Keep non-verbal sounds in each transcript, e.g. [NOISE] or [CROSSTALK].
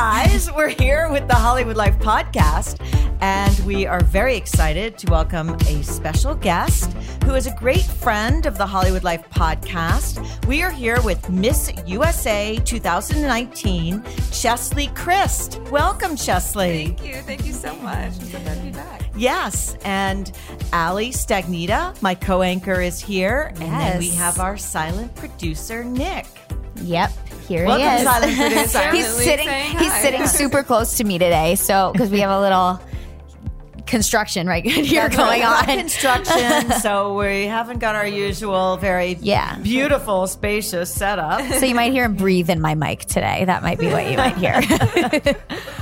Guys, we're here with the Hollywood Life podcast, and we are very excited to welcome a special guest who is a great friend of the Hollywood Life podcast. We are here with Miss USA 2019, Cheslie Kryst. Welcome, Cheslie. Thank you. Thank you so much. I'm so glad to be back. Yes, and Ali Stagnita, my co-anchor, is here, and then we have our silent producer, Nick. Yep, here Welcome, he is. silent producer. [LAUGHS] he's sitting. He's hi, sitting super close to me today. So because we have a little construction right here going Not on. construction, [LAUGHS] so we haven't got our usual very Yeah. beautiful, spacious setup. So you might hear him breathe in my mic today. That might be what you might hear. [LAUGHS]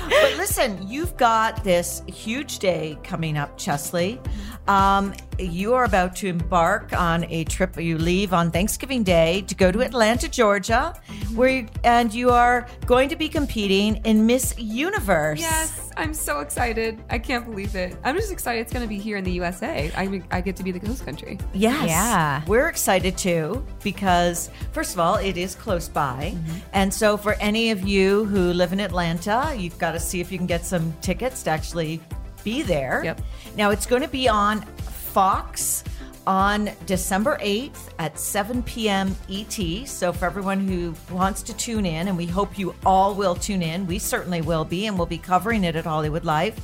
But listen, you've got this huge day coming up, Cheslie. Um, you are about to embark on a trip. You leave on Thanksgiving Day to go to Atlanta, Georgia, where you, and you are going to be competing in Miss Universe. Yes, I'm so excited. I can't believe it. I'm just excited it's going to be here in the USA. I, I get to be the host country. Yes. Yeah. We're excited too because, first of all, it is close by. Mm-hmm. And so, for any of you who live in Atlanta, you've got to see if you can get some tickets to actually be there. Yep. Now, it's going to be on Fox on December 8th at 7 p.m. ET. So, for everyone who wants to tune in, and we hope you all will tune in, we certainly will be, and we'll be covering it at Hollywood Life.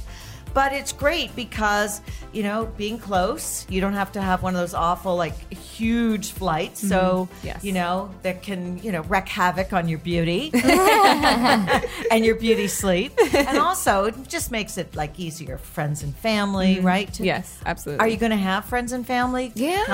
But it's great because, you know, being close, you don't have to have one of those awful, like, huge flights. Mm-hmm. So, Yes. you know, that can, you know, wreak havoc on your beauty [LAUGHS] [LAUGHS] and your beauty sleep. And also, it just makes it, like, easier for friends and family, mm-hmm. right? To- Yes, absolutely. Are you going to have friends and family? Yeah.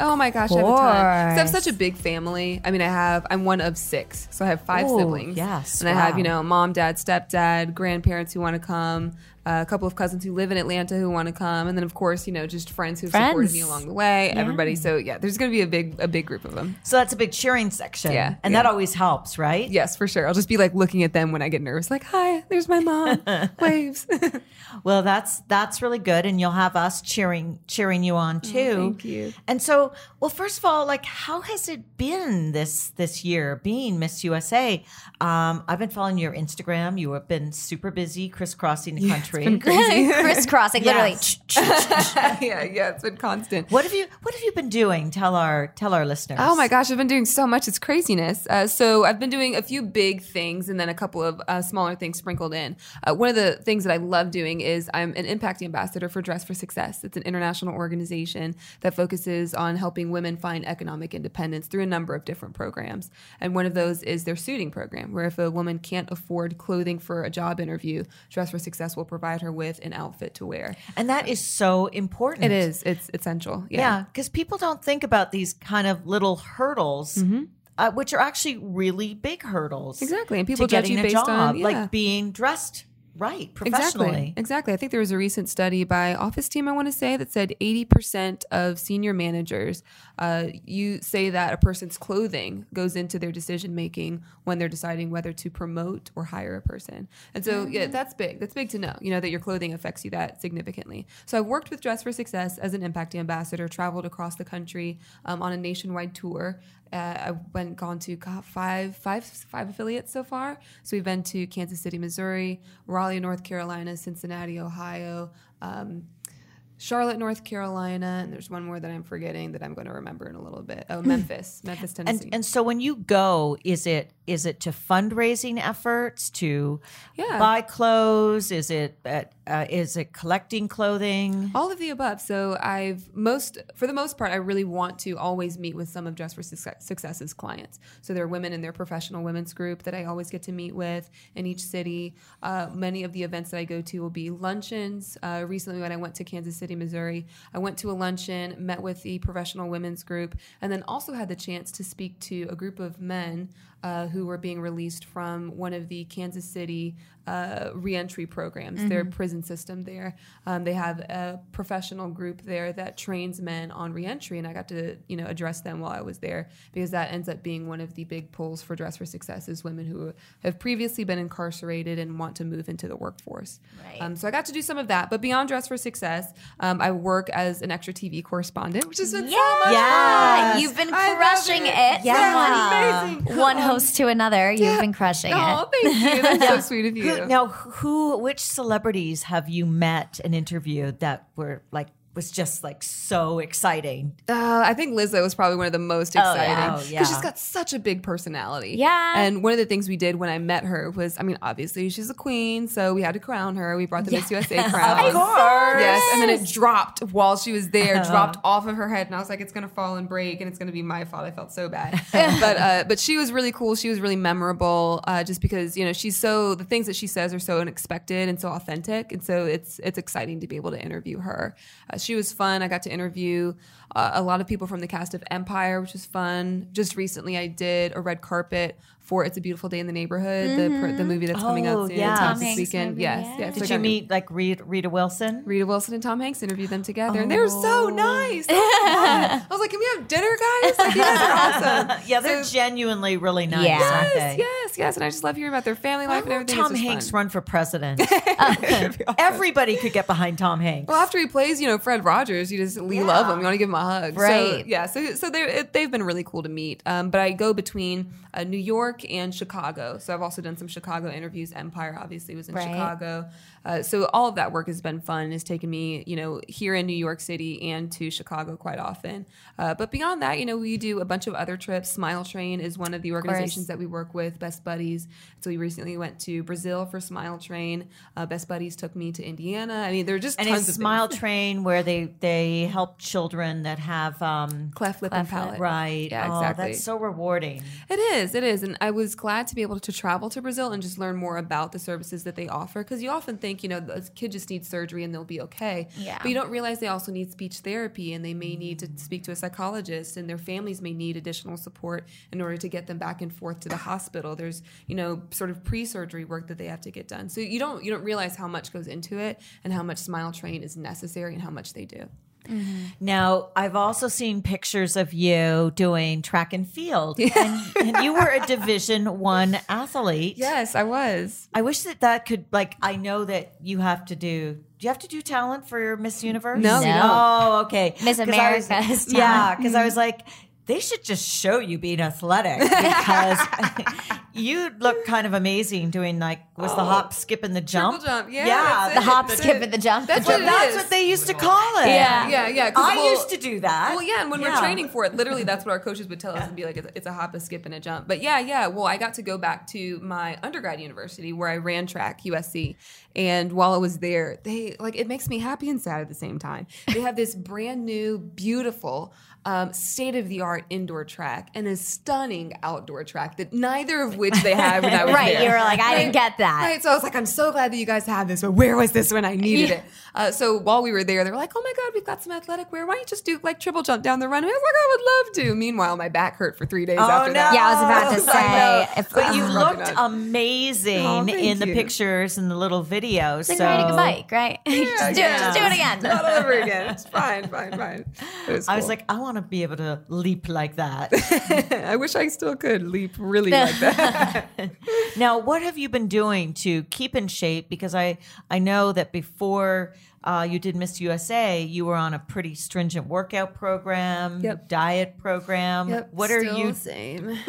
oh my gosh, I have a ton. I have such a big family. I mean, I have, I'm one of six. So I have five Oh, siblings. yes, And I have, you know, mom, dad, stepdad, grandparents who want to come, uh, a couple of cousins who live in Atlanta who want to come. And then, of course, you know, just friends who've supported me along the way. Everybody. So yeah, there's going to be a big, a big group of them. So that's a big cheering section. Yeah, And yeah. that always helps, right? Yes, for sure. I'll just be like looking at them when I get nervous, like, "Hi, there's my mom." [LAUGHS] Waves. [LAUGHS] Well, that's that's really good, and you'll have us cheering cheering you on too. Oh, thank you. And so, well, first of all, like, how has it been this this year being Miss USA? Um, I've been following your Instagram. You have been super busy, crisscrossing the country. [LAUGHS] Crisscrossing, literally. [LAUGHS] Yeah, yeah, it's been constant. What have you What have you been doing? Tell our Tell our listeners. Oh my gosh, I've been doing so much. It's craziness. Uh, so I've been doing a few big things and then a couple of uh, smaller things sprinkled in. Uh, one of the things that I love doing is I'm an impact ambassador for Dress for Success. It's an international organization that focuses on helping women find economic independence through a number of different programs. And one of those is their suiting program, where if a woman can't afford clothing for a job interview, Dress for Success will provide her with an outfit to wear. And that is so important. It is. It's essential. Yeah, because people don't think about these kind of little hurdles, uh, which are actually really big hurdles. Mm-hmm. Exactly, and people judge getting you a based job, on- yeah. like being dressed right professionally. Exactly. Exactly. I think there was a recent study by OfficeTeam, I want to say, that said 80% of senior managers, uh, you say that a person's clothing goes into their decision making when they're deciding whether to promote or hire a person. And so, yeah, that's big. That's big to know, you know, that your clothing affects you that significantly. So I've worked with Dress for Success as an impact ambassador, traveled across the country um, on a nationwide tour. Uh, I went gone to five, five, five affiliates so far. So we've been to Kansas City, Missouri, Raleigh, North Carolina, Cincinnati, Ohio, um, Charlotte, North Carolina, and there's one more that I'm forgetting that I'm going to remember in a little bit. Oh, Memphis, Memphis, Tennessee. And and so when you go, is it is it to fundraising efforts to Yeah. buy clothes? Is it at uh, is it collecting clothing? All of the above. So I've most, for the most part, I really want to always meet with some of Dress for Success's clients. So there are women in their professional women's group that I always get to meet with in each city. Uh, many of the events that I go to will be luncheons. Uh, recently, when I went to Kansas City, Missouri, I went to a luncheon, met with the professional women's group, and then also had the chance to speak to a group of men uh, who were being released from one of the Kansas City uh, reentry programs, their prison system there. Um, they have a professional group there that trains men on reentry, and I got to you know address them while I was there because that ends up being one of the big pulls for Dress for Success is women who have previously been incarcerated and want to move into the workforce. Right. Um, so I got to do some of that, but beyond Dress for Success, um, I work as an extra TV correspondent, which has been so much Yeah, Yes. you've been crushing it. it. Yeah. One host to another, you've been crushing Oh, it. thank you. That's so [LAUGHS] sweet of you. Now, who, which celebrities have you met and interviewed that were like was just like so exciting? Uh, I think Lizzo was probably one of the most Oh, exciting yeah. Oh, because yeah. she's got such a big personality. Yeah. And one of the things we did when I met her was, I mean, obviously she's a queen, so we had to crown her. We brought the Miss USA crown. Of course. Yes, and then it dropped while she was there, dropped off of her head, and I was like, "It's gonna fall and break, and it's gonna be my fault." I felt so bad, [LAUGHS] but uh, but she was really cool. She was really memorable, uh, just because you know she's so the things that she says are so unexpected and so authentic, and so it's it's exciting to be able to interview her. Uh, she was fun. I got to interview uh, a lot of people from the cast of Empire, which was fun. Just recently, I did a red carpet for "It's a Beautiful Day in the Neighborhood," the pr- the movie that's coming Oh, out soon yeah. Tom out this weekend. movie, yes, yeah. yes. Did got you meet like Rita, Rita Wilson? Rita Wilson and Tom Hanks interviewed them together, and they were so nice. [LAUGHS] I was like, "Can we have dinner, guys? Like, you guys are awesome." [LAUGHS] Yeah, they're So- genuinely really nice, Yeah. Yes, they? yes, yes, and I just love hearing about their family life and everything. Tom Hanks fun. run for president? [LAUGHS] Everybody could get behind Tom Hanks. Well, after he plays, you know, Fred Rogers, you just you Yeah. love him. You want to give him a hug, So, Right. yeah. So, so they it, they've been really cool to meet. Um, but I go between uh, New York and Chicago. So I've also done some Chicago interviews. Empire obviously was in Right. Chicago. Uh, so all of that work has been fun. It's taken me, you know, here in New York City and to Chicago quite often. Uh, but beyond that, you know, we do a bunch of other trips. Smile Train is one of the organizations that we work with. Best Buddies. So we recently went to Brazil for Smile Train. Uh, Best Buddies took me to Indiana. I mean, there are just and tons it's of Smile things. [LAUGHS] Train where they they help children that have um cleft lip and palate. right. Yeah, Oh, exactly. that's so rewarding. It is, it is. And I was glad to be able to travel to Brazil and just learn more about the services that they offer. Because you often think, you know, the kid just needs surgery and they'll be okay. Yeah. But you don't realize they also need speech therapy and they may need to mm. speak to a psychologist and their families may need additional support in order to get them back and forth to the hospital. There's, you know, sort of pre-surgery work that they have to get done. So you don't you don't realize how much goes into it and how much Smile Train is necessary and how much they do. Mm-hmm. Now, I've also seen pictures of you doing track and field, [LAUGHS] and, and you were a Division One athlete. Yes, I was. I wish that that could like. I know that you have to do. Do you have to do talent for your Miss Universe? No, No. Oh, okay. Miss I was- America is Yeah, talent. because I was mm-hmm. like, they should just show you being athletic because [LAUGHS] you look kind of amazing doing like was the oh. hop, skip, and the jump. Oh. jump, yeah, yeah. The it. hop, skip, it. and the jump. That's the what jump. it That's what they used to call it. Yeah. Yeah, yeah. I well- used to do that. Well, yeah, and when Yeah. we're training for it, literally that's what our coaches would tell us and be like, it's, it's a hop, a skip, and a jump. But yeah, yeah. Well, I got to go back to my undergrad university where I ran track, USC. And while I was there, they like it makes me happy and sad at the same time. They have this brand new, beautiful, um, state of the art indoor track and a stunning outdoor track that neither of which they had when I was [LAUGHS] Right, there. you were like, I didn't get that. Right, so I was like, I'm so glad that you guys have this, but where was this when I needed Yeah. it? Uh, so while we were there, they were like, oh my God, we've got some athletic wear. Why don't you just do like triple jump down the runway? I was like, I would love to. Meanwhile, my back hurt for three days Oh, after no. that. Yeah, I was about to [LAUGHS] say, if- but you looked amazing Oh, thank in the you. pictures and the little videos. It's like so riding a bike, right? [LAUGHS] just, do it, just do it again. Not over again. It's fine, fine, fine. It was I was like, I want to be able to leap like that. [LAUGHS] I wish I still could leap really like [LAUGHS] that. now, what have you been doing to keep in shape? Because I I know that before uh, you did Miss USA, you were on a pretty stringent workout program, Yep. diet program. What are you? same? [LAUGHS] [LAUGHS]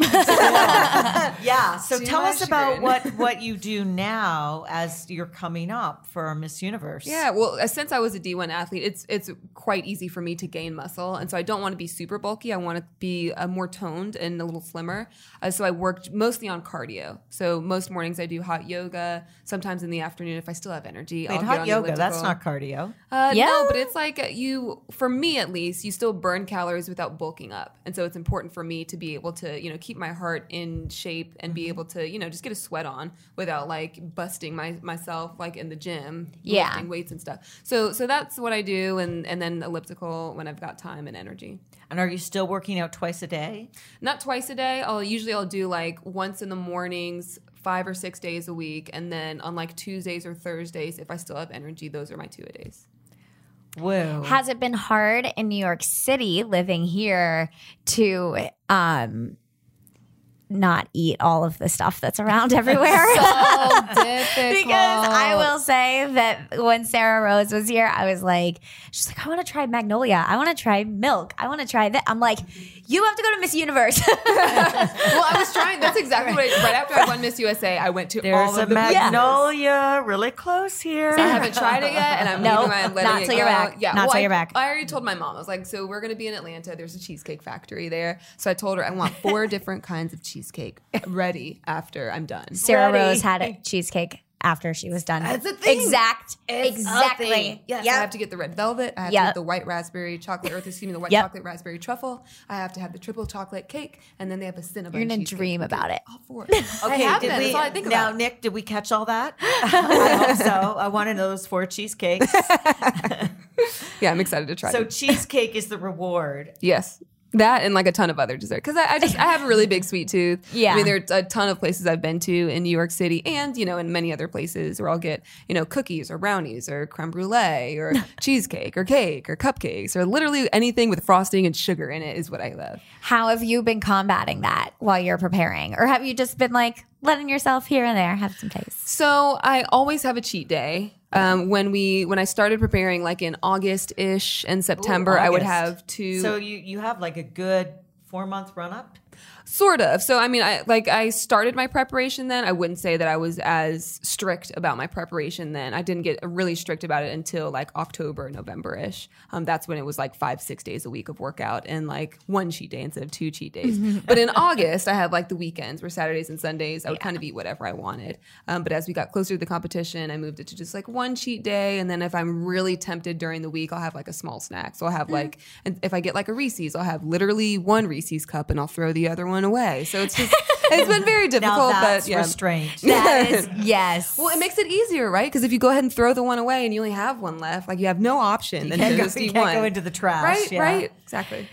Yeah. So To tell us about chagrin. what [LAUGHS] what you do now as you're coming up for Miss Universe. Yeah, well, uh, since I was a D1 athlete, it's it's quite easy for me to gain muscle, and so I don't want to be super bulky. I want to be uh, more toned and a little slimmer. Uh, so I worked mostly on cardio. So most mornings I do hot yoga. Sometimes in the afternoon, if I still have energy, Wait, I'll hot yoga. That's not cardio. Uh, Yeah. No, but it's like uh, you, for me at least, you still burn calories without bulking up, and so it's important for me to be able to, you know, keep my heart in shape and Mm-hmm. be able to, you know, just get a sweat on without like busting my myself like in the gym, Yeah. lifting weights and stuff. So, so that's what I do, and and then elliptical when I've got time and energy. And are you still working out twice a day? Not twice a day. I'll usually I'll do like once in the mornings, five or six days a week, and then on like Tuesdays or Thursdays, if I still have energy, those are my two a days. Whoa. Has it been hard in New York City living here to um not eat all of the stuff that's around [LAUGHS] everywhere? [LAUGHS] Difficult. because I will say that when Sarah Rose was here, I was like, she's like, I want to try Magnolia. I want to try milk. I want to try that. I'm like, you have to go to Miss Universe. [LAUGHS] well, I was trying. That's exactly what I, right after I won Miss USA, I went to There's all a of the magnolia really close here. I haven't tried it yet, and I'm No, leaving my, I'm letting not it till you're back. Yeah, Not well, till I, you're back. I already told my mom. I was like, so we're going to be in Atlanta. There's a cheesecake factory there. So I told her I want four different kinds of cheesecake ready after I'm done. Sarah Ready. Rose had a cheesecake after she was done. That's a thing. Exact. It's a exactly. thing. Yes, I have to get the red velvet. I have to Yep. get the white raspberry chocolate, or excuse me, the white Yep. chocolate raspberry truffle. I have to have the triple chocolate cake, and then they have a cinnamon. You're gonna cheesecake. dream about it. All four. [LAUGHS] Okay, I have did been. we, That's all I think now, about. Nick, did we catch all that? [LAUGHS] I hope so. I want to know those four cheesecakes. [LAUGHS] Yeah, I'm excited to try. It. So them. cheesecake is the reward. Yes. That and like a ton of other dessert because I, I just I have a really big sweet tooth. Yeah. I mean there's a ton of places I've been to in New York City and you know in many other places where I'll get you know cookies or brownies or creme brulee or [LAUGHS] cheesecake or cake or cupcakes or literally anything with frosting and sugar in it is what I love. How have you been combating that while you're preparing? Or have you just been like letting yourself here and there have some taste? So I always have a cheat day. Um, when we when I started preparing like in August ish and September, I would have two. So you you have like a good four month run up. Sort of. So I mean, I like I started my preparation then. I wouldn't say that I was as strict about my preparation then. I didn't get really strict about it until like October, November ish. Um, that's when it was like five, six days a week of workout and like one cheat day instead of two cheat days. [LAUGHS] but in August, I had like the weekends where Saturdays and Sundays I would kind of eat whatever I wanted. Um, but as we got closer to the competition, I moved it to just like one cheat day, and then if I'm really tempted during the week, I'll have like a small snack. So I'll have like, and if I get like a Reese's, I'll have literally one Reese's cup, and I'll throw the other one away. So it's just [LAUGHS] it's been very difficult, but yeah. restraint. That is [LAUGHS] yes. Well, it makes it easier, right? Because if you go ahead and throw the one away and you only have one left, like you have no option than to go- just you eat can't one. go into the trash, right? yeah. Right? Exactly.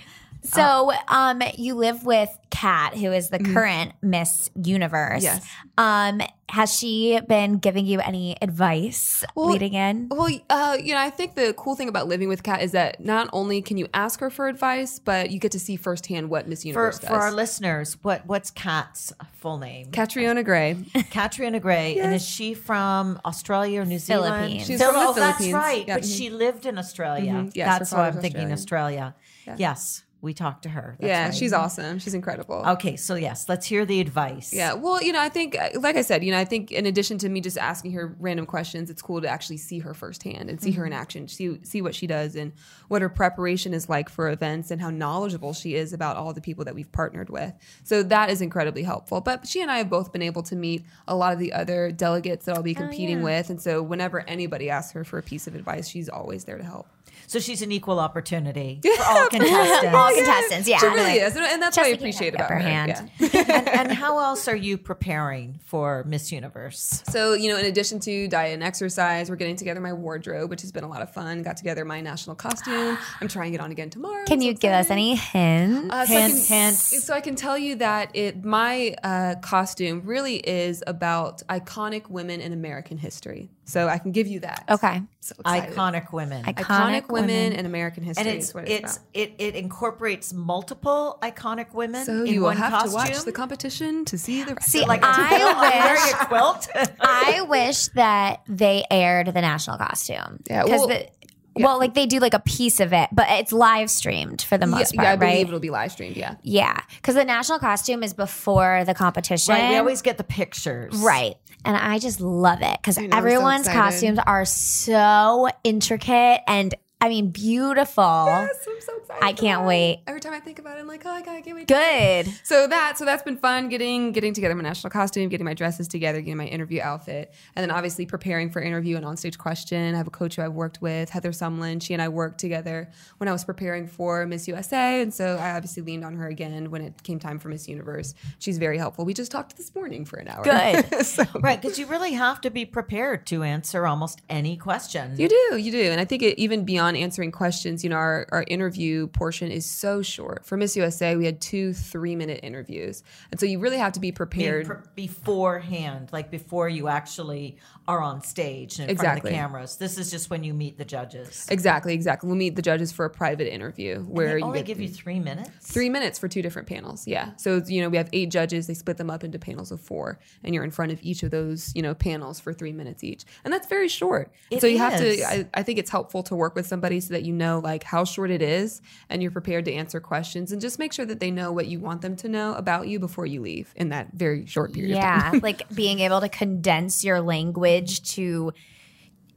So, um, you live with Kat, who is the current Miss Universe. Yes. Um, has she been giving you any advice Well, leading in? Well, uh, you know, I think the cool thing about living with Kat is that not only can you ask her for advice, but you get to see firsthand what Miss For Universe does. for our listeners, what what's Kat's full name? Catriona Gray. [LAUGHS] Katrina Gray, and is she from Australia or New Zealand? Philippines. She's Phil- from the oh, that's Philippines. right. Yeah. But Mhm. she lived in Australia. Mhm. Yes, that's why I'm father's thinking Australia. Yes, we talked to her. That's yeah, right. she's awesome. She's incredible. Okay, so yes, let's hear the advice. Yeah, well, you know, I think, uh, like I said, you know, I think in addition to me just asking her random questions, it's cool to actually see her firsthand and see her in action, see see what she does and what her preparation is like for events and how knowledgeable she is about all the people that we've partnered with. So that is incredibly helpful. But she and I have both been able to meet a lot of the other delegates that I'll be competing with, and so whenever anybody asks her for a piece of advice, she's always there to help. So she's an equal opportunity [LAUGHS] for all contestants. All contestants, yeah. She really is, and, and that's Just what I appreciate about her. hand. Yeah. and, and [LAUGHS] how else are you preparing for Miss Universe? So, you know, in addition to diet and exercise, we're getting together my wardrobe, which has been a lot of fun. Got together my national costume. [GASPS] I'm trying it on again tomorrow. Can you give us any hints? Uh, so, I Hint, can, hint. so I can tell you that it my uh, costume really is about iconic women in American history. So I can give you that. okay. So excited. Iconic women. Iconic Iconic women, women. in American history and it's is what it's, it's it, it incorporates multiple iconic women So in you will one have costume. to watch the competition to see the See, Like I [LAUGHS] wearing wish a quilt. I wish that they aired the national costume. Yeah, 'Cause well- the- well, like they do like a piece of it, but it's live streamed for the most yeah, part, yeah, I believe right? it'll be live streamed. Yeah. Yeah, because the national costume is before the competition. right. We always get the pictures. Right. And I just love it because I'm so everyone's costumes are so intricate and I mean beautiful. Yes, I'm so excited. I can't wait. Every time I think about it, I'm like, oh, I can't wait. Good. So that so that's been fun getting getting together my national costume, getting my dresses together, getting my interview outfit, and then obviously preparing for interview and onstage question. I have a coach who I've worked with, Heather Sumlin. She and I worked together when I was preparing for Miss USA, and so I obviously leaned on her again when it came time for Miss Universe. She's very helpful. We just talked this morning for an hour. Good. [LAUGHS] so, [LAUGHS] Right. Because you really have to be prepared to answer almost any question. You do, you do. And I think it, even beyond answering questions, you know, our, our interview portion is so short. For Miss USA, we had two three minute interviews. And so you really have to be prepared. pre- beforehand, like before you actually are on stage and in front of Exactly. the cameras. This is just when you meet the judges. exactly, exactly. We'll meet the judges for a private interview where They you only give you three minutes. three minutes for two different panels. Yeah. So, you know, we have eight judges. They split them up into panels of four, and you're in front of each of those, you know, panels for three minutes each. And that's very short. It so you have to, I, I think it's helpful to work with somebody so that you know like how short it is and you're prepared to answer questions and just make sure that they know what you want them to know about you before you leave in that very short period of time. Yeah, [LAUGHS] like being able to condense your language to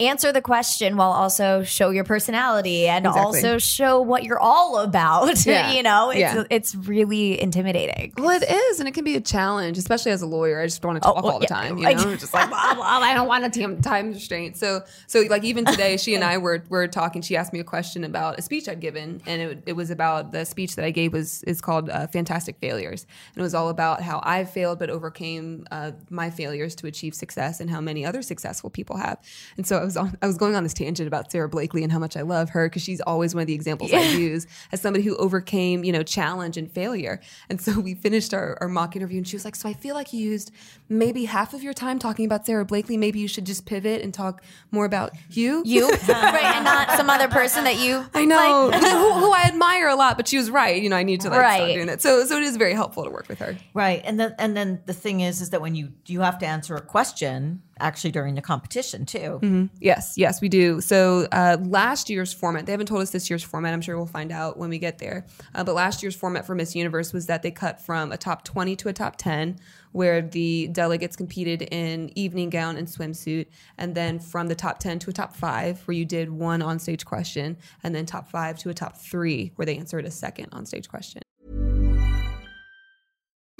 answer the question while also show your personality and Exactly. also show what you're all about. [LAUGHS] Yeah. you know, it's Yeah. it's really intimidating. Well, it is, and it can be a challenge, especially as a lawyer. I just want to talk Oh, well, all the yeah. time, you know, just like blah, blah, I don't want to time time restraint. So, so like even today, she and I were were talking. She asked me a question about a speech I'd given, and it, it was about the speech that I gave was is called uh, "Fantastic Failures," and it was all about how I failed but overcame uh, my failures to achieve success, and how many other successful people have. And so I was on, I was going on this tangent about Sara Blakely and how much I love her because she's always one of the examples I use as somebody who overcame you know challenge and failure. And so we finished our, our mock interview, and she was like, "So I feel like you used maybe half of your time talking about Sara Blakely. Maybe you should just pivot and talk more about you." You [LAUGHS] right, and not some other person that you I know [LAUGHS] who, who I admire a lot, but she was right. You know, I need to like stop Right. doing that. So, so it is very helpful to work with her. Right. And then and then the thing is is that when you you have to answer a question actually during the competition too. Yes, yes, we do. So uh, last year's format, they haven't told us this year's format. I'm sure we'll find out when we get there. Uh, but last year's format for Miss Universe was that they cut from a top 20 to a top 10, where the delegates competed in evening gown and swimsuit, and then from the top 10 to a top five, where you did one on stage question, and then top five to a top three, where they answered a second on stage question.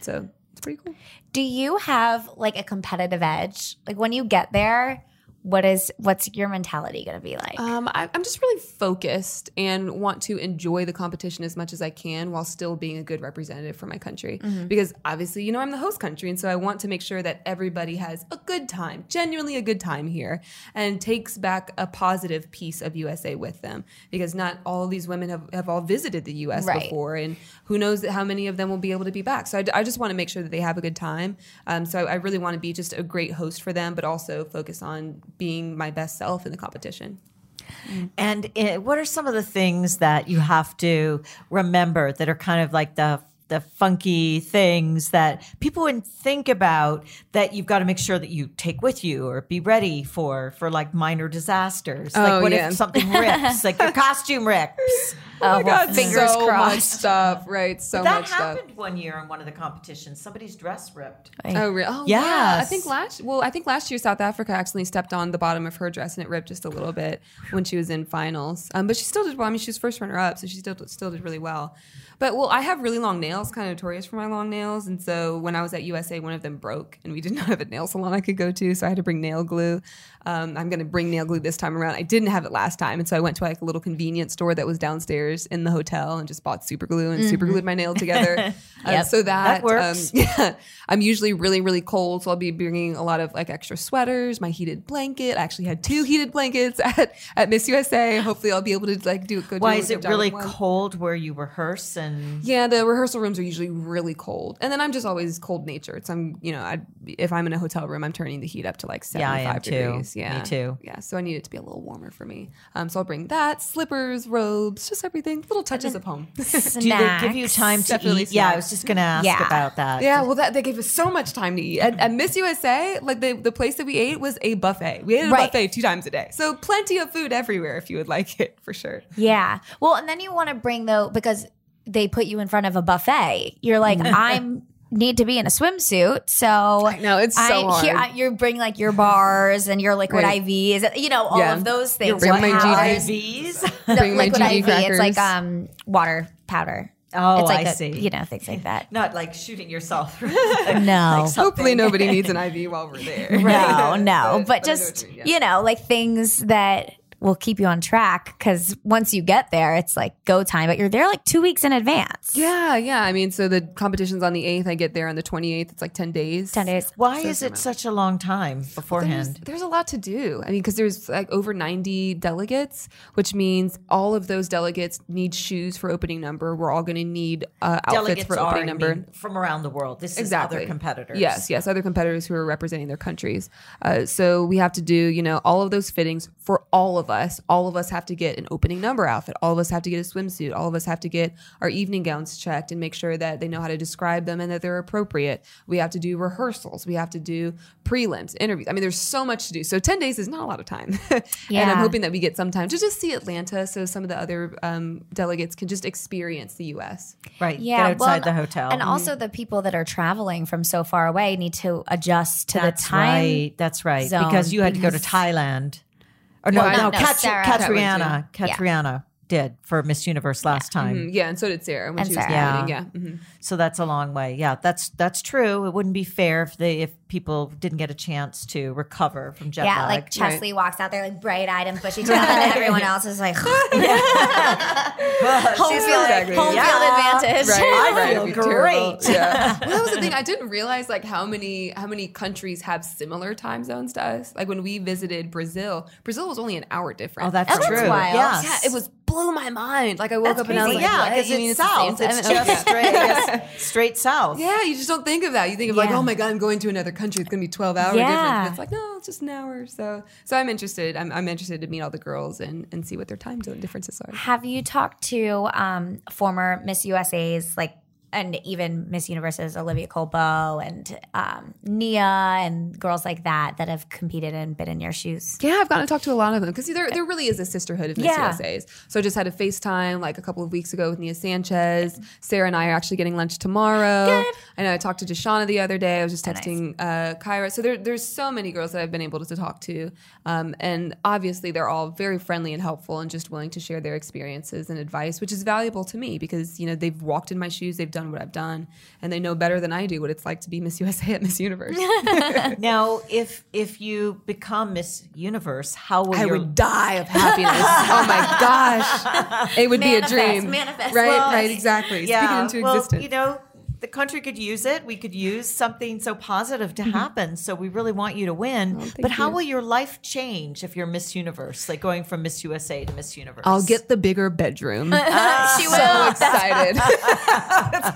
So it's pretty cool. Do you have like a competitive edge? Like when you get there, what is what's your mentality going to be like? Um, I, I'm just really focused and want to enjoy the competition as much as I can while still being a good representative for my country. Because obviously, you know, I'm the host country. And so I want to make sure that everybody has a good time, genuinely a good time here, and takes back a positive piece of USA with them. Because not all these women have, have all visited the US Right. before. And who knows how many of them will be able to be back. So I, I just want to make sure that they have a good time. Um, so I really want to be just a great host for them, but also focus on being my best self in the competition. And uh, what are some of the things that you have to remember that are kind of like the the funky things that people wouldn't think about that you've got to make sure that you take with you or be ready for for like minor disasters. Oh, like what yeah. if something [LAUGHS] rips, like your costume rips? oh, well, God, fingers so much crossed. stuff, right? So that much stuff. That happened one year in one of the competitions. Somebody's dress ripped. Oh, really? Oh, yeah. I think last. Well, I think last year South Africa accidentally stepped on the bottom of her dress and it ripped just a little bit when she was in finals. Um, but she still did well. I mean, she was first runner up, so she still still did really well. But well, I have really long nails, kind of notorious for my long nails, and so when I was at USA, one of them broke, and we did not have a nail salon I could go to, so I had to bring nail glue. Um, I'm going to bring nail glue this time around. I didn't have it last time, and so I went to like a little convenience store that was downstairs in the hotel and just bought super glue and super glued my nail together. [LAUGHS] Uh, so that, that works. Um, [LAUGHS] yeah, I'm usually really really cold, so I'll be bringing a lot of like extra sweaters, my heated blanket. I actually had two heated blankets [LAUGHS] at at Miss USA. Hopefully, I'll be able to like do a good. Job. Why do is it really cold where you rehearse and Yeah, the rehearsal rooms are usually really cold, and then I'm just always cold natured. So I'm, you know, I if I'm in a hotel room, I'm turning the heat up to like Yeah, I 75 am too. degrees. Yeah, Me too. Yeah, so I need it to be a little warmer for me. Um, so I'll bring that, slippers, robes, just everything, little touches of home. [LAUGHS] do they give you time to Definitely eat? Yeah, I was just going to ask Yeah. about that. Yeah, well, that they gave us so much time to eat at, at Miss USA. Like the the place that we ate was a buffet. We ate at a Right. buffet two times a day, so plenty of food everywhere if you would like it for sure. Yeah. Well, and then you want to bring though because they put you in front of a buffet. You're like, [LAUGHS] I'm need to be in a swimsuit, so I know, it's so hard. Here, I, you're bring like your bars and your liquid Right. IVs, you know, all Yeah. of those Your things. bring What my happens- IVs? No, Bring my liquid GG IV. It's like um water powder. Oh, it's like I a- see. You know, things like that. Not like shooting yourself. [LAUGHS] No. Hopefully, nobody needs an [LAUGHS] IV while we're there. No, no, [LAUGHS] but, I know just what you mean, yeah. you know, like things that will keep you on track because once you get there, it's like go time. But you're there like two weeks in advance. Yeah, yeah. I mean, so the competition's on the 8th. I get there on the 28th. It's like 10 days. ten days. Why is it such a long time There's, beforehand? there's a lot to do. I mean, because there's like over 90 delegates, which means all of those delegates need shoes for opening number. We're all going to need uh, outfits Delegates for are opening I number. mean, from around the world. This exactly. is other competitors. Yes, yes, other competitors who are representing their countries. Uh, so we have to do, you know, all of those fittings for all of us. All of us have to get an opening number outfit. All of us have to get a swimsuit. All of us have to get our evening gowns checked and make sure that they know how to describe them and that they're appropriate. We have to do rehearsals. We have to do prelims, interviews. I mean, there's so much to do. So 10 days is not a lot of time. [LAUGHS] and I'm hoping that we get some time to just see Atlanta so some of the other um, delegates can just experience the U.S. Right. Yeah, Get outside well, the hotel. and also the people that are traveling from so far away need to adjust to That's the time. right. That's right. zone because you had to go to Thailand. Or no, No, no, no, Kat- Sarah. Katriana. Yeah. Katriana did for Miss Universe last time. Mm, Yeah, and so did Sarah when And she was Sarah. competing. Yeah. mhm. So that's a long way. Yeah, that's that's true. It wouldn't be fair if they if people didn't get a chance to recover from jet Yeah, lag. like Cheslie walks out there like bright eyed and bushy tailed, [LAUGHS] and everyone else is like [LAUGHS] home field, Exactly. home Yeah. field advantage. right, I feel it'd be terrible. great. Yeah, [LAUGHS] well, that was the thing. I didn't realize like how many how many countries have similar time zones to us. Like when we visited Brazil, Brazil was only an hour different. oh, that's Oh, that's true. wild. Yes. yeah, it was blew my mind. Like I woke That's up and I was like, yeah, what? because You mean it's the same south. It's time? just [LAUGHS] straight, yes, straight south. Yeah, you just don't think of that. You think of like, oh my god, I'm going to another country. It's gonna be 12 hour Yeah. difference. And it's like, no, it's just an hour. So, so I'm interested. I'm, I'm interested to meet all the girls and, and see what their time zone differences are. Have you talked to um, former Miss USA's like and even Miss Universe's Olivia Culpo and um, Nia and girls like that that have competed and been in your shoes? Yeah, I've gotten to talk to a lot of them because there, there really is a sisterhood of Miss Yeah. USA's. So I just had a FaceTime like a couple of weeks ago with Nia Sanchez. Sarah and I are actually getting lunch tomorrow. I know I talked to Deshauna the other day. I was just texting uh, Kyra. So there, there's so many girls that I've been able to talk to. Um, and obviously, they're all very friendly and helpful and just willing to share their experiences and advice, which is valuable to me because, you know, they've walked in my shoes, they've done what I've done, and they know better than I do what it's like to be Miss USA at Miss Universe. [LAUGHS] [LAUGHS] Now, if if you become Miss Universe, how will I your would die of happiness. [LAUGHS] oh my gosh. It would Manifest, be a dream. manifest. Right, Well, right, exactly. Speak it into well, existence. you know, the country could use it. We could use something so positive to happen. So we really want you to win. but how you. will your life change if you're Miss Universe, like going from Miss USA to Miss Universe? I'll get the bigger bedroom. [LAUGHS] [LAUGHS] she was so excited. [LAUGHS]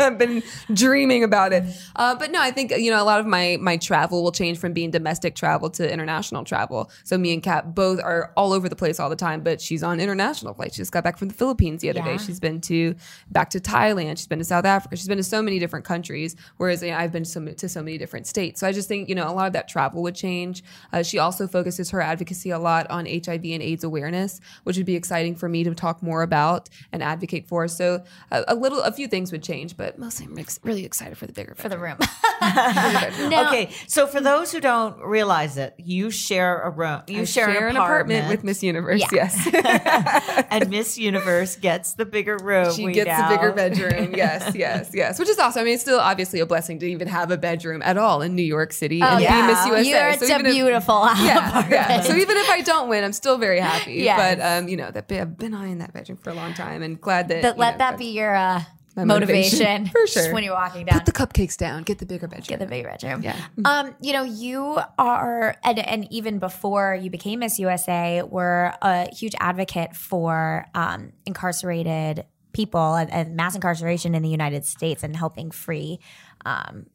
I've been dreaming about it. Uh, but no, I think you know a lot of my my travel will change from being domestic travel to international travel. So me and Kat both are all over the place all the time. But she's on international flights. She just got back from the Philippines the other Yeah. day. She's been to back to Thailand. She's been to South Africa. She's been to so many different countries. Whereas you know, I've been to so, to so many different states. So I just think you know a lot of that travel would change. Uh, she also focuses her advocacy a lot on HIV and AIDS awareness, which would be exciting for me to talk more about and advocate for. So a, a little, a few things would change, but mostly I'm ex- really excited for the bigger for the room. [LAUGHS] Okay, so for those who don't realize it, you share a room. You I share, share an, an apartment with Miss Universe. Yeah. Yes, [LAUGHS] and Miss Universe gets the bigger room. she we gets know. the bigger bedroom. Yes, yes, yes, which is awesome. I mean, it's still obviously a blessing to even have a bedroom at all in New York City Oh, and yeah. be Miss USA. You're, it's even a if- beautiful [LAUGHS] yeah, apartment. yeah. So even if I don't win, I'm still very happy. [LAUGHS] Yes. But um, you know, that I've been eyeing that bedroom for a long time, and glad that That let know, that be your uh, my motivation, [LAUGHS] for just sure. when you're walking down. Put the cupcakes down. Get the bigger bedroom. Get the bigger bedroom. Yeah. Um, you know, you are, and, and even before you became Miss USA, were a huge advocate for um, incarcerated people and, and mass incarceration in the United States and helping free um,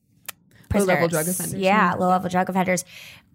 Low-level prisoners. drug offenders. Yeah, low level drug offenders.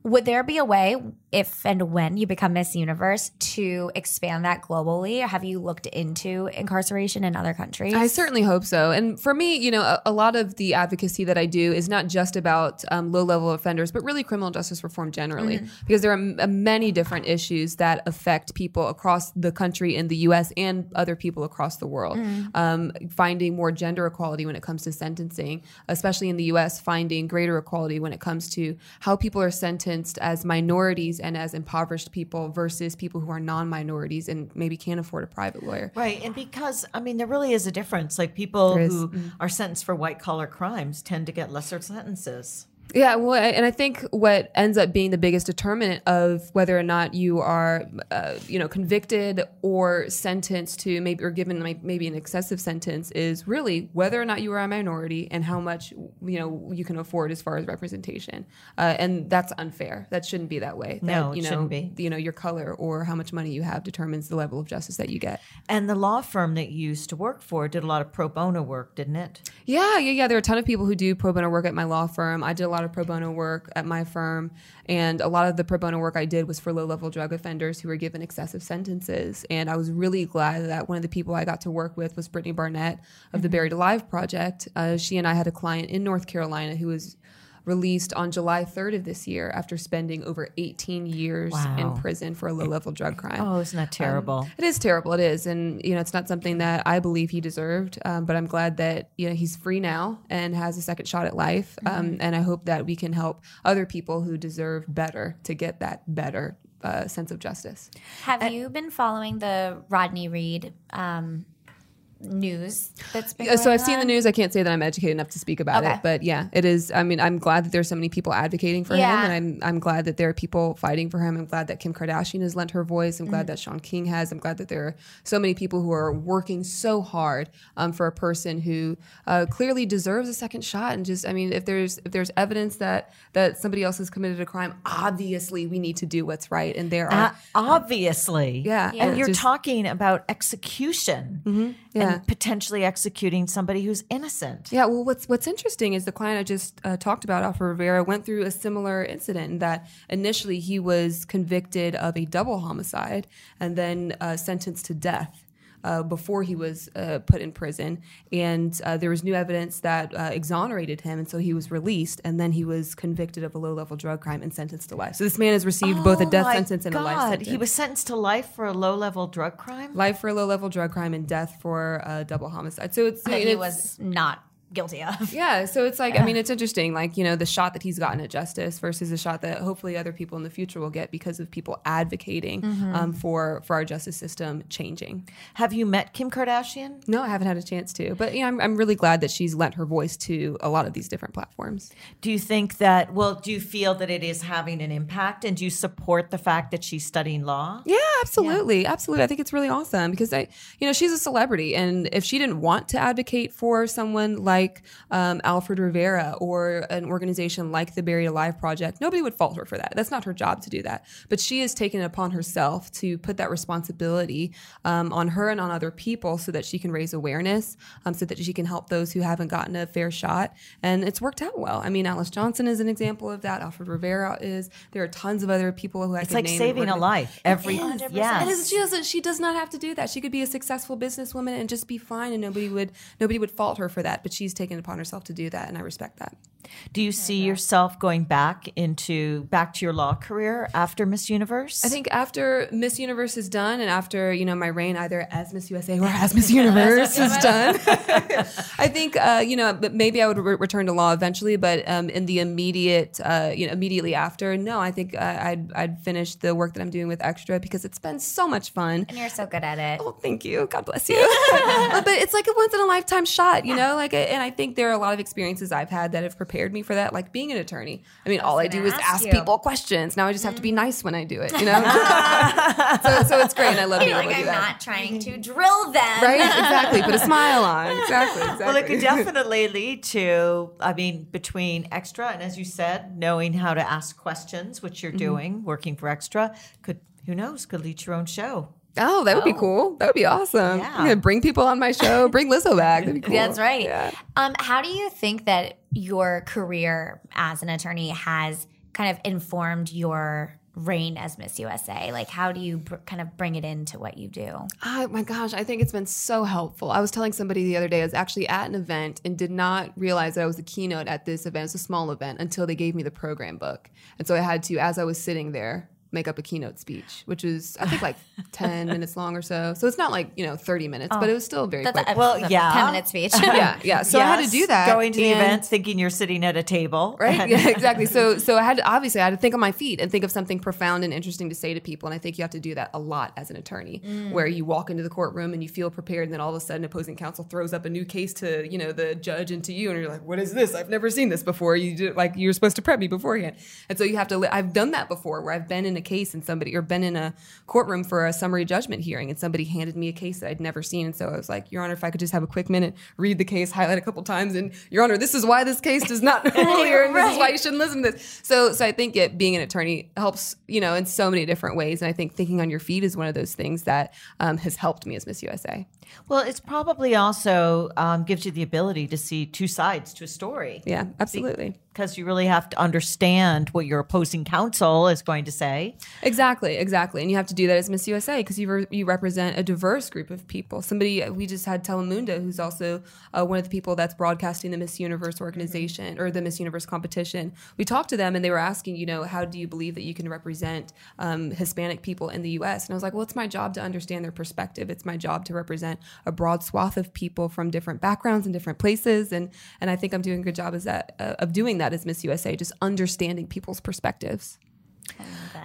Would there be a way, if and when you become Miss Universe, to expand that globally? Have you looked into incarceration in other countries? I certainly hope so. And for me, you know, a, a lot of the advocacy that I do is not just about um, low level offenders, but really criminal justice reform generally, because there are m- uh, many different issues that affect people across the country in the US and other people across the world. Um, finding more gender equality when it comes to sentencing, especially in the US, finding greater equality when it comes to how people are sentenced as minorities and as impoverished people versus people who are non minorities and maybe can't afford a private lawyer. Right. And because, I mean, there really is a difference. Like people who mm-hmm. are sentenced for white collar crimes tend to get lesser sentences. Yeah, well, and I think what ends up being the biggest determinant of whether or not you are, uh, you know, convicted or sentenced to maybe or given maybe an excessive sentence is really whether or not you are a minority and how much you know you can afford as far as representation, uh, and that's unfair. That shouldn't be that way. That, No, it you know, shouldn't be. You know, your color or how much money you have determines the level of justice that you get. And the law firm that you used to work for did a lot of pro bono work, didn't it? Yeah, yeah, yeah. There are a ton of people who do pro bono work at my law firm. I did a lot of pro bono work at my firm, and a lot of the pro bono work I did was for low level drug offenders who were given excessive sentences. And I was really glad that one of the people I got to work with was Brittany Barnett of the Buried Alive Project. Uh, she and I had a client in North Carolina who was released on July 3rd of this year after spending over 18 years in prison for a low level drug crime. Oh, isn't that terrible? It is terrible. It is, and you know, it's not something that I believe he deserved. Um, but I'm glad that you know he's free now and has a second shot at life. Um, and I hope that we can help other people who deserve better to get that better uh, sense of justice. Have you been following the Rodney Reed um, news that's been Yeah, so I've seen the news. I can't say that I'm educated enough to speak about Okay. it, but yeah, it is. I mean, I'm glad that there's so many people advocating for Yeah. him, and I'm I'm glad that there are people fighting for him. I'm glad that Kim Kardashian has lent her voice. I'm glad that Shaun King has. I'm glad that there are so many people who are working so hard um, for a person who uh, clearly deserves a second shot. And just, I mean, if there's if there's evidence that that somebody else has committed a crime, obviously we need to do what's right. And there are Uh, obviously. Yeah, And Yeah. you're just- talking about execution yeah. and potentially executing somebody who's innocent. Yeah, well, what's what's interesting is the client I just uh, talked about, Alfred Rivera, went through a similar incident. In that initially he was convicted of a double homicide and then uh, sentenced to death. Uh, before he was uh, put in prison, and uh, there was new evidence that uh, exonerated him, and so he was released. And then he was convicted of a low-level drug crime and sentenced to life. So this man has received both a Oh death sentence and a life God, sentence. He was sentenced to life for a low level drug crime? life for a low-level drug crime and death for a double homicide. So it's that he was not guilty of. [LAUGHS] Yeah, so it's like I mean, it's interesting, like you know, the shot that he's gotten at justice versus the shot that hopefully other people in the future will get because of people advocating Mm-hmm. um, for for our justice system changing. Have you met Kim Kardashian? No, I haven't had a chance to, but you know, I'm, I'm really glad that she's lent her voice to a lot of these different platforms. Do you think that, well, do you feel that it is having an impact and do you support the fact that she's studying law? Yeah, absolutely, absolutely. I think it's really awesome because I, you know, she's a celebrity, and if she didn't want to advocate for someone like um, Alfred Rivera or an organization like the Buried Alive Project, nobody would fault her for that. That's not her job to do that. But she has taken it upon herself to put that responsibility um, on her and on other people so that she can raise awareness, um, so that she can help those who haven't gotten a fair shot, and it's worked out well. I mean, Alice Johnson is an example of that. Alfred Rivera is. There are tons of other people who I It's like saving a life. Every, and she doesn't. She does not have to do that. She could be a successful businesswoman and just be fine, and nobody would nobody would fault her for that. But she's taken upon herself to do that, and I respect that. Do you see yourself going back into back to your law career after Miss Universe? I think after Miss Universe is done, and after you know my reign either as Miss USA or as Miss [LAUGHS] Universe is [LAUGHS] done, [LAUGHS] I think uh, you know, but maybe I would re- return to law eventually. But um, in the immediate, uh, you know, immediately after, no, I think uh, I'd I'd finish the work that I'm doing with Extra because it's been so much fun. And you're so good at it. Oh, thank you. God bless you. but it's like a once in a lifetime shot, you know. Like, and I think there are a lot of experiences I've had that have prepared me for that. Like being an attorney. I mean, all I do gonna is ask ask you. people questions. Now I just have to be mm. nice when I do it, you know. [LAUGHS] [LAUGHS] so, so it's great, and I love being You're able like, to do I'm that. not trying to drill them. Right? [LAUGHS] Exactly. Put a smile on. Exactly. Exactly. Well, it could definitely lead to, I mean, between extra and as you said, knowing how to ask questions, which you're mm-hmm. doing, working for extra, could who knows, could lead to your own show. Oh, that would be cool. That would be awesome. Yeah. Bring people on my show. [LAUGHS] Bring Lizzo back. That'd be cool. That's right. Yeah. Um, how do you think that your career as an attorney has kind of informed your reign as Miss USA? Like, how do you br- kind of bring it into what you do? Oh my gosh, I think it's been so helpful. I was telling somebody the other day, I was actually at an event and did not realize that I was the keynote at this event. It's a small event until they gave me the program book. And so I had to, as I was sitting there, make up a keynote speech, which is I think, like [LAUGHS] 10 minutes long or so. So it's not like, you know, 30 minutes, but it oh, was still very quick. Well, yeah. 10 minute speech. [LAUGHS] yeah, yeah. So I had to do that. Going to the and- event thinking you're sitting at a table. Right. [LAUGHS] Yeah, exactly. So so I had to, obviously I had to think on my feet and think of something profound and interesting to say to people. And I think you have to do that a lot as an attorney, mm. where you walk into the courtroom and you feel prepared, and then all of a sudden opposing counsel throws up a new case to you know the judge and to you, and you're like, "What is this? I've never seen this before." You do, like you're supposed to prep me beforehand, and so you have to. li- I've done that before, where I've been in a case and somebody or been in a courtroom for a summary judgment hearing, and somebody handed me a case that I'd never seen, and so I was like, "Your Honor, if I could just have a quick minute, read the case, highlight a couple times, and Your Honor, this is why this case does not [LAUGHS] [LAUGHS] rule here, and this is why you shouldn't listen to this." So, so I think it, being an attorney helps, you know, in so many different ways, and I think thinking on your feet is one of those things that um, has helped me as Miss USA. Well, it's probably also um, gives you the ability to see two sides to a story. Yeah, absolutely. Because you really have to understand what your opposing counsel is going to say. Exactly, exactly, and you have to do that as Miss USA because you re- you represent a diverse group of people. Somebody we just had Telemundo, who's also uh, one of the people that's broadcasting the Miss Universe organization or the Miss Universe competition. We talked to them and they were asking, you know, how do you believe that you can represent um, Hispanic people in the U.S. And I was like, well, it's my job to understand their perspective. It's my job to represent a broad swath of people from different backgrounds and different places, and and I think I'm doing a good job as that uh, of doing that as Miss USA, just understanding people's perspectives.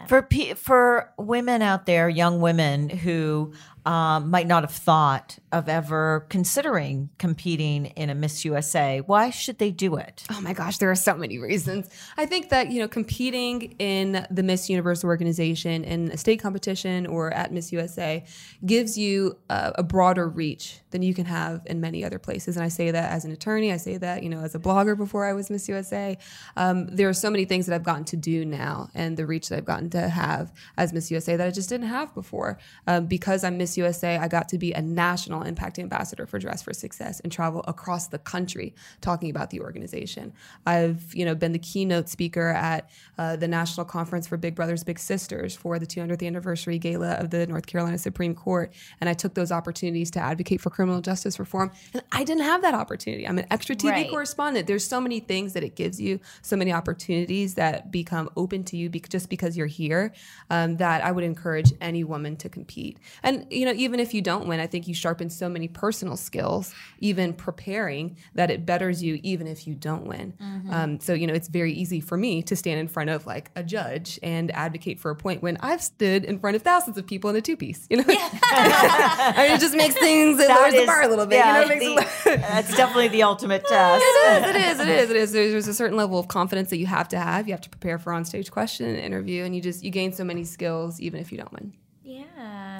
For pe- for women out there, young women who um, might not have thought of ever considering competing in a Miss USA, why should they do it? Oh my gosh, there are so many reasons. I think that, you know, competing in the Miss Universe organization in a state competition or at Miss USA gives you a, a broader reach than you can have in many other places. And I say that as an attorney, I say that, you know, as a blogger before I was Miss USA. Um, there are so many things that I've gotten to do now and the reach that I've gotten to have as Miss USA that I just didn't have before. Um, because I'm Miss USA, I got to be a national impact ambassador for Dress for Success and travel across the country talking about the organization. I've, you know, been the keynote speaker at uh, the National Conference for Big Brothers Big Sisters for the 200th anniversary gala of the North Carolina Supreme Court, and I took those opportunities to advocate for criminal justice reform. And I didn't have that opportunity. I'm an extra TV Right. correspondent. There's so many things that it gives you, so many opportunities that become open to you bec- just because you're here. Um, that I would encourage any woman to compete. And you know, even if you don't win, I think you sharpen so many personal skills, even preparing, that it betters you, even if you don't win. Um, so you know, it's very easy for me to stand in front of like a judge and advocate for a point when I've stood in front of thousands of people in a two piece. You know, [LAUGHS] I mean, it just makes things it That lowers the bar a little bit. yeah, you know, it makes the- [LAUGHS] that's definitely the ultimate [LAUGHS] test. it is. It is. It is. It is. There's, there's a certain level of confidence that you have to have. You have to prepare for on stage question and interview, and you just you gain so many skills even if you don't win. Yeah.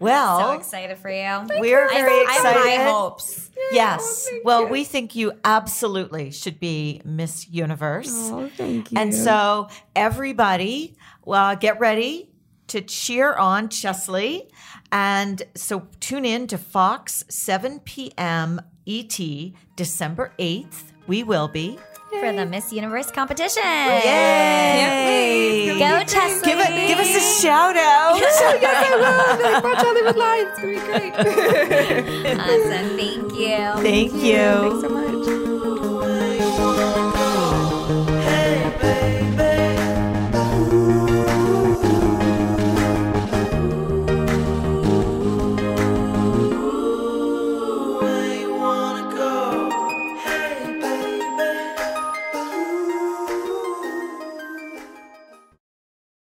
Well, so excited for you. We're I- very I have excited. high hopes. Yes. Oh, well, we think you absolutely should be Miss Universe. Oh, thank you. And so, everybody, well, get ready to cheer on Cheslie. And so, tune in to Fox 7 p.m. ET, December 8th. We will be. For the Miss Universe competition. Yay! Go, Cheslie. Give, it, give us a shout out. [LAUGHS] yes, I will. Like, watch Hollywood Live. It's gonna be great. [LAUGHS] Awesome. Thank you. Thank you. Thanks so much.